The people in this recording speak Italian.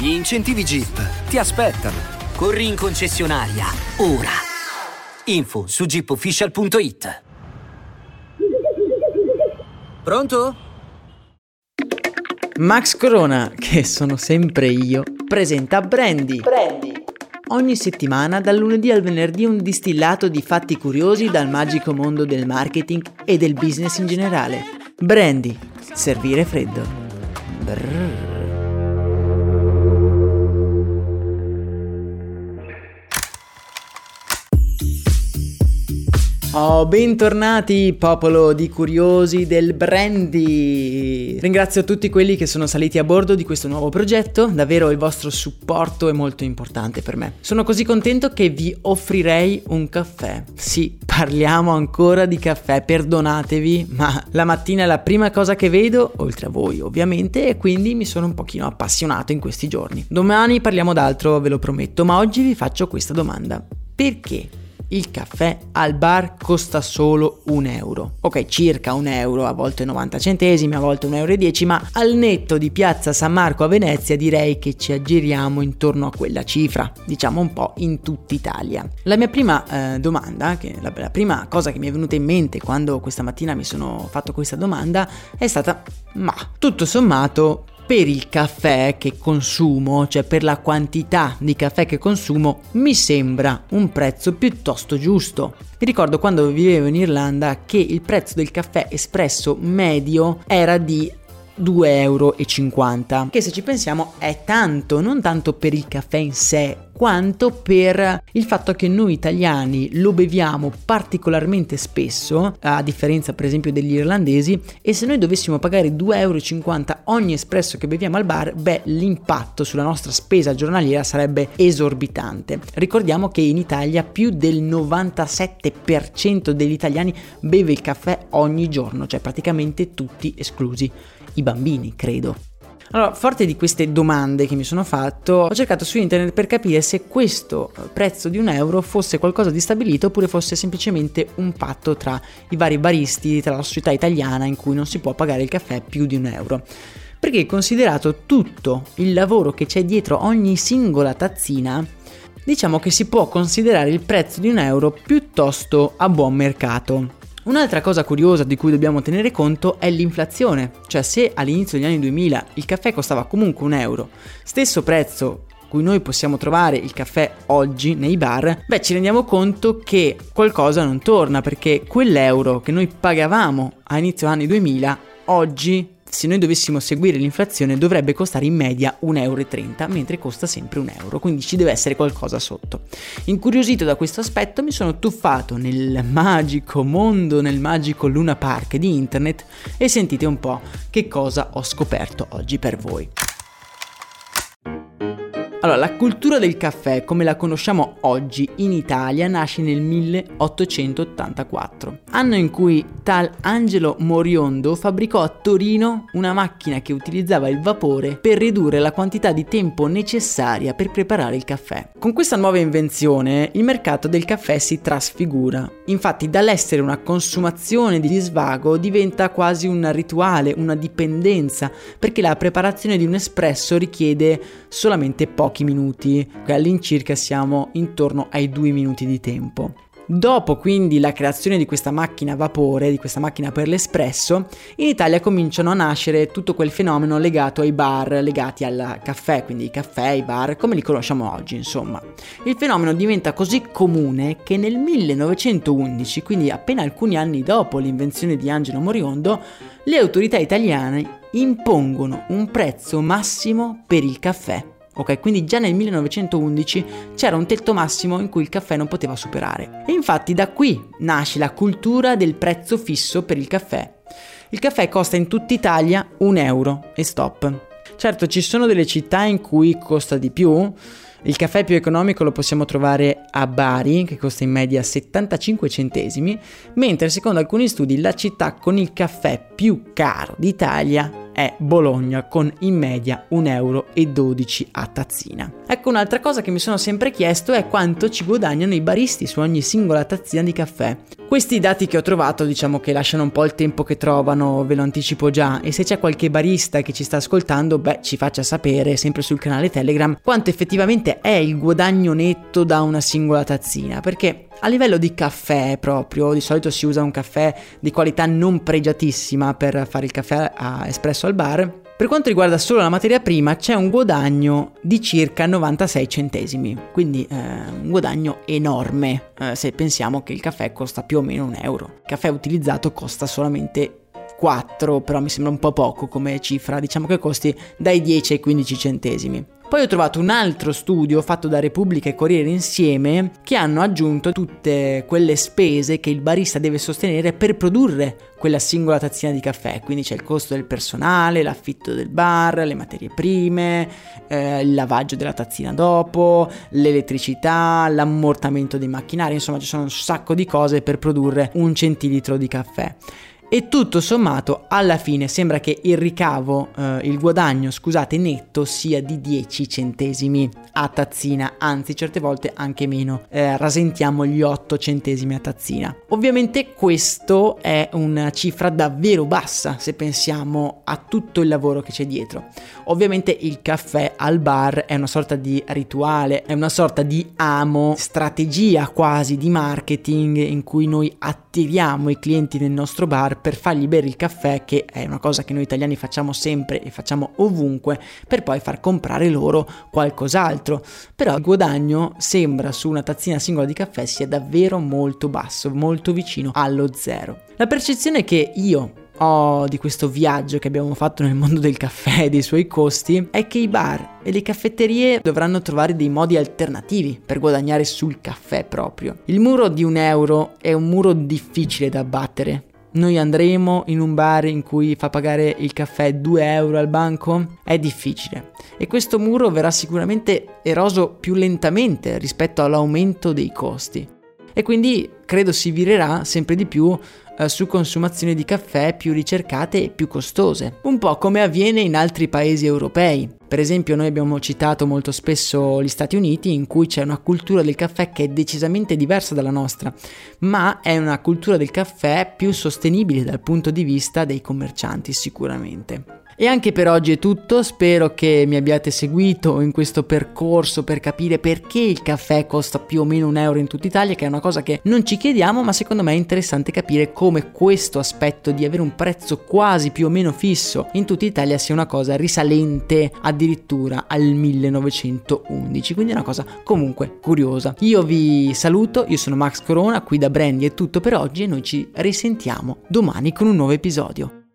Gli incentivi Jeep ti aspettano. Corri in concessionaria, ora. Info su jeepofficial.it. Pronto? Max Corona, che sono sempre io, presenta Brandy. Brandy. Ogni settimana, dal lunedì al venerdì, un distillato di fatti curiosi dal magico mondo del marketing e del business in generale. Brandy. Servire freddo. Brrr. Oh, bentornati popolo di curiosi del brandy! Ringrazio tutti quelli che sono saliti a bordo di questo nuovo progetto, davvero il vostro supporto è molto importante per me. Sono così contento che vi offrirei un caffè. Sì, parliamo ancora di caffè, perdonatevi, ma la mattina è la prima cosa che vedo, oltre a voi ovviamente, e quindi mi sono un pochino appassionato in questi giorni. Domani parliamo d'altro, ve lo prometto, ma oggi vi faccio questa domanda. Perché il caffè al bar costa solo un euro. Ok, circa un euro, a volte 90 centesimi, a volte 1,10 euro, ma al netto di piazza San Marco a Venezia direi che ci aggiriamo intorno a quella cifra, diciamo un po' in tutta Italia. La mia prima eh, domanda, che la, la prima cosa che mi è venuta in mente quando questa mattina mi sono fatto questa domanda è stata, ma tutto sommato per il caffè che consumo, cioè per la quantità di caffè che consumo, mi sembra un prezzo piuttosto giusto. Mi ricordo quando vivevo in Irlanda che il prezzo del caffè espresso medio era di 2,50 euro, che se ci pensiamo è tanto, non tanto per il caffè in sé, quanto per il fatto che noi italiani lo beviamo particolarmente spesso, a differenza per esempio degli irlandesi, e se noi dovessimo pagare 2,50 euro ogni espresso che beviamo al bar, beh, l'impatto sulla nostra spesa giornaliera sarebbe esorbitante. Ricordiamo che in Italia più del 97% degli italiani beve il caffè ogni giorno, cioè praticamente tutti esclusi i bambini, credo. Allora, forte di queste domande che mi sono fatto, ho cercato su internet per capire se questo prezzo di un euro fosse qualcosa di stabilito oppure fosse semplicemente un patto tra i vari baristi, tra la società italiana in cui non si può pagare il caffè più di un euro. Perché considerato tutto il lavoro che c'è dietro ogni singola tazzina, diciamo che si può considerare il prezzo di un euro piuttosto a buon mercato. Un'altra cosa curiosa di cui dobbiamo tenere conto è l'inflazione, cioè se all'inizio degli anni 2000 il caffè costava comunque un euro, stesso prezzo cui noi possiamo trovare il caffè oggi nei bar, beh ci rendiamo conto che qualcosa non torna perché quell'euro che noi pagavamo a inizio anni 2000 oggi se noi dovessimo seguire l'inflazione dovrebbe costare in media 1,30 euro, mentre costa sempre un euro, quindi ci deve essere qualcosa sotto. Incuriosito da questo aspetto mi sono tuffato nel magico mondo, nel magico Luna Park di internet e sentite un po' che cosa ho scoperto oggi per voi. Allora, la cultura del caffè, come la conosciamo oggi in Italia, nasce nel 1884, anno in cui tal Angelo Moriondo fabbricò a Torino una macchina che utilizzava il vapore per ridurre la quantità di tempo necessaria per preparare il caffè. Con questa nuova invenzione, il mercato del caffè si trasfigura. Infatti, dall'essere una consumazione di svago diventa quasi un rituale, una dipendenza, perché la preparazione di un espresso richiede solamente poco pochi minuti, all'incirca siamo intorno ai due minuti di tempo. Dopo quindi la creazione di questa macchina a vapore, di questa macchina per l'espresso, in Italia cominciano a nascere tutto quel fenomeno legato ai bar, legati al caffè, quindi i caffè, i bar, come li conosciamo oggi, insomma. Il fenomeno diventa così comune che nel 1911, quindi appena alcuni anni dopo l'invenzione di Angelo Moriondo, le autorità italiane impongono un prezzo massimo per il caffè Ok, quindi già nel 1911 c'era un tetto massimo in cui il caffè non poteva superare. E infatti da qui nasce la cultura del prezzo fisso per il caffè. Il caffè costa in tutta Italia un euro e stop. Certo, ci sono delle città in cui costa di più, Il caffè più economico lo possiamo trovare a Bari, che costa in media 75 centesimi, mentre secondo alcuni studi la città con il caffè più caro d'Italia è Bologna con in media 1,12 euro a tazzina. Ecco un'altra cosa che mi sono sempre chiesto è quanto ci guadagnano i baristi su ogni singola tazzina di caffè. Questi dati che ho trovato diciamo che lasciano un po' il tempo che trovano, ve lo anticipo già, e se c'è qualche barista che ci sta ascoltando, beh ci faccia sapere sempre sul canale Telegram quanto effettivamente è il guadagno netto da una singola tazzina, perché a livello di caffè proprio, di solito si usa un caffè di qualità non pregiatissima per fare il caffè a espresso al bar. Per quanto riguarda solo la materia prima c'è un guadagno di circa 96 centesimi, quindi eh, un guadagno enorme eh, se pensiamo che il caffè costa più o meno un euro. Il caffè utilizzato costa solamente 4, però mi sembra un po' poco come cifra, diciamo che costi dai 10 ai 15 centesimi. Poi ho trovato un altro studio fatto da Repubblica e Corriere insieme che hanno aggiunto tutte quelle spese che il barista deve sostenere per produrre quella singola tazzina di caffè, quindi c'è il costo del personale, l'affitto del bar, le materie prime, eh, il lavaggio della tazzina dopo, l'elettricità, l'ammortamento dei macchinari, insomma ci sono un sacco di cose per produrre un centilitro di caffè e tutto sommato alla fine sembra che il ricavo, eh, il guadagno, scusate, netto sia di 10 centesimi a tazzina, anzi certe volte anche meno, eh, rasentiamo gli 8 centesimi a tazzina. Ovviamente questo è una cifra davvero bassa se pensiamo a tutto il lavoro che c'è dietro. Ovviamente il caffè al bar è una sorta di rituale, è una sorta di amo, strategia quasi di marketing in cui noi attiriamo i clienti nel nostro bar per fargli bere il caffè, che è una cosa che noi italiani facciamo sempre e facciamo ovunque, per poi far comprare loro qualcos'altro. Però il guadagno sembra su una tazzina singola di caffè sia davvero molto basso, molto vicino allo zero. La percezione che io ho di questo viaggio che abbiamo fatto nel mondo del caffè e dei suoi costi è che i bar e le caffetterie dovranno trovare dei modi alternativi per guadagnare sul caffè proprio. Il muro di un euro è un muro difficile da abbattere noi andremo in un bar in cui fa pagare il caffè 2 euro al banco? È difficile. E questo muro verrà sicuramente eroso più lentamente rispetto all'aumento dei costi. E quindi credo si virerà sempre di più eh, su consumazioni di caffè più ricercate e più costose, un po' come avviene in altri paesi europei. Per esempio noi abbiamo citato molto spesso gli Stati Uniti in cui c'è una cultura del caffè che è decisamente diversa dalla nostra, ma è una cultura del caffè più sostenibile dal punto di vista dei commercianti sicuramente. E anche per oggi è tutto, spero che mi abbiate seguito in questo percorso per capire perché il caffè costa più o meno un euro in tutta Italia, che è una cosa che non ci chiediamo, ma secondo me è interessante capire come questo aspetto di avere un prezzo quasi più o meno fisso in tutta Italia sia una cosa risalente addirittura al 1911, quindi è una cosa comunque curiosa. Io vi saluto, io sono Max Corona, qui da Brandy è tutto per oggi e noi ci risentiamo domani con un nuovo episodio.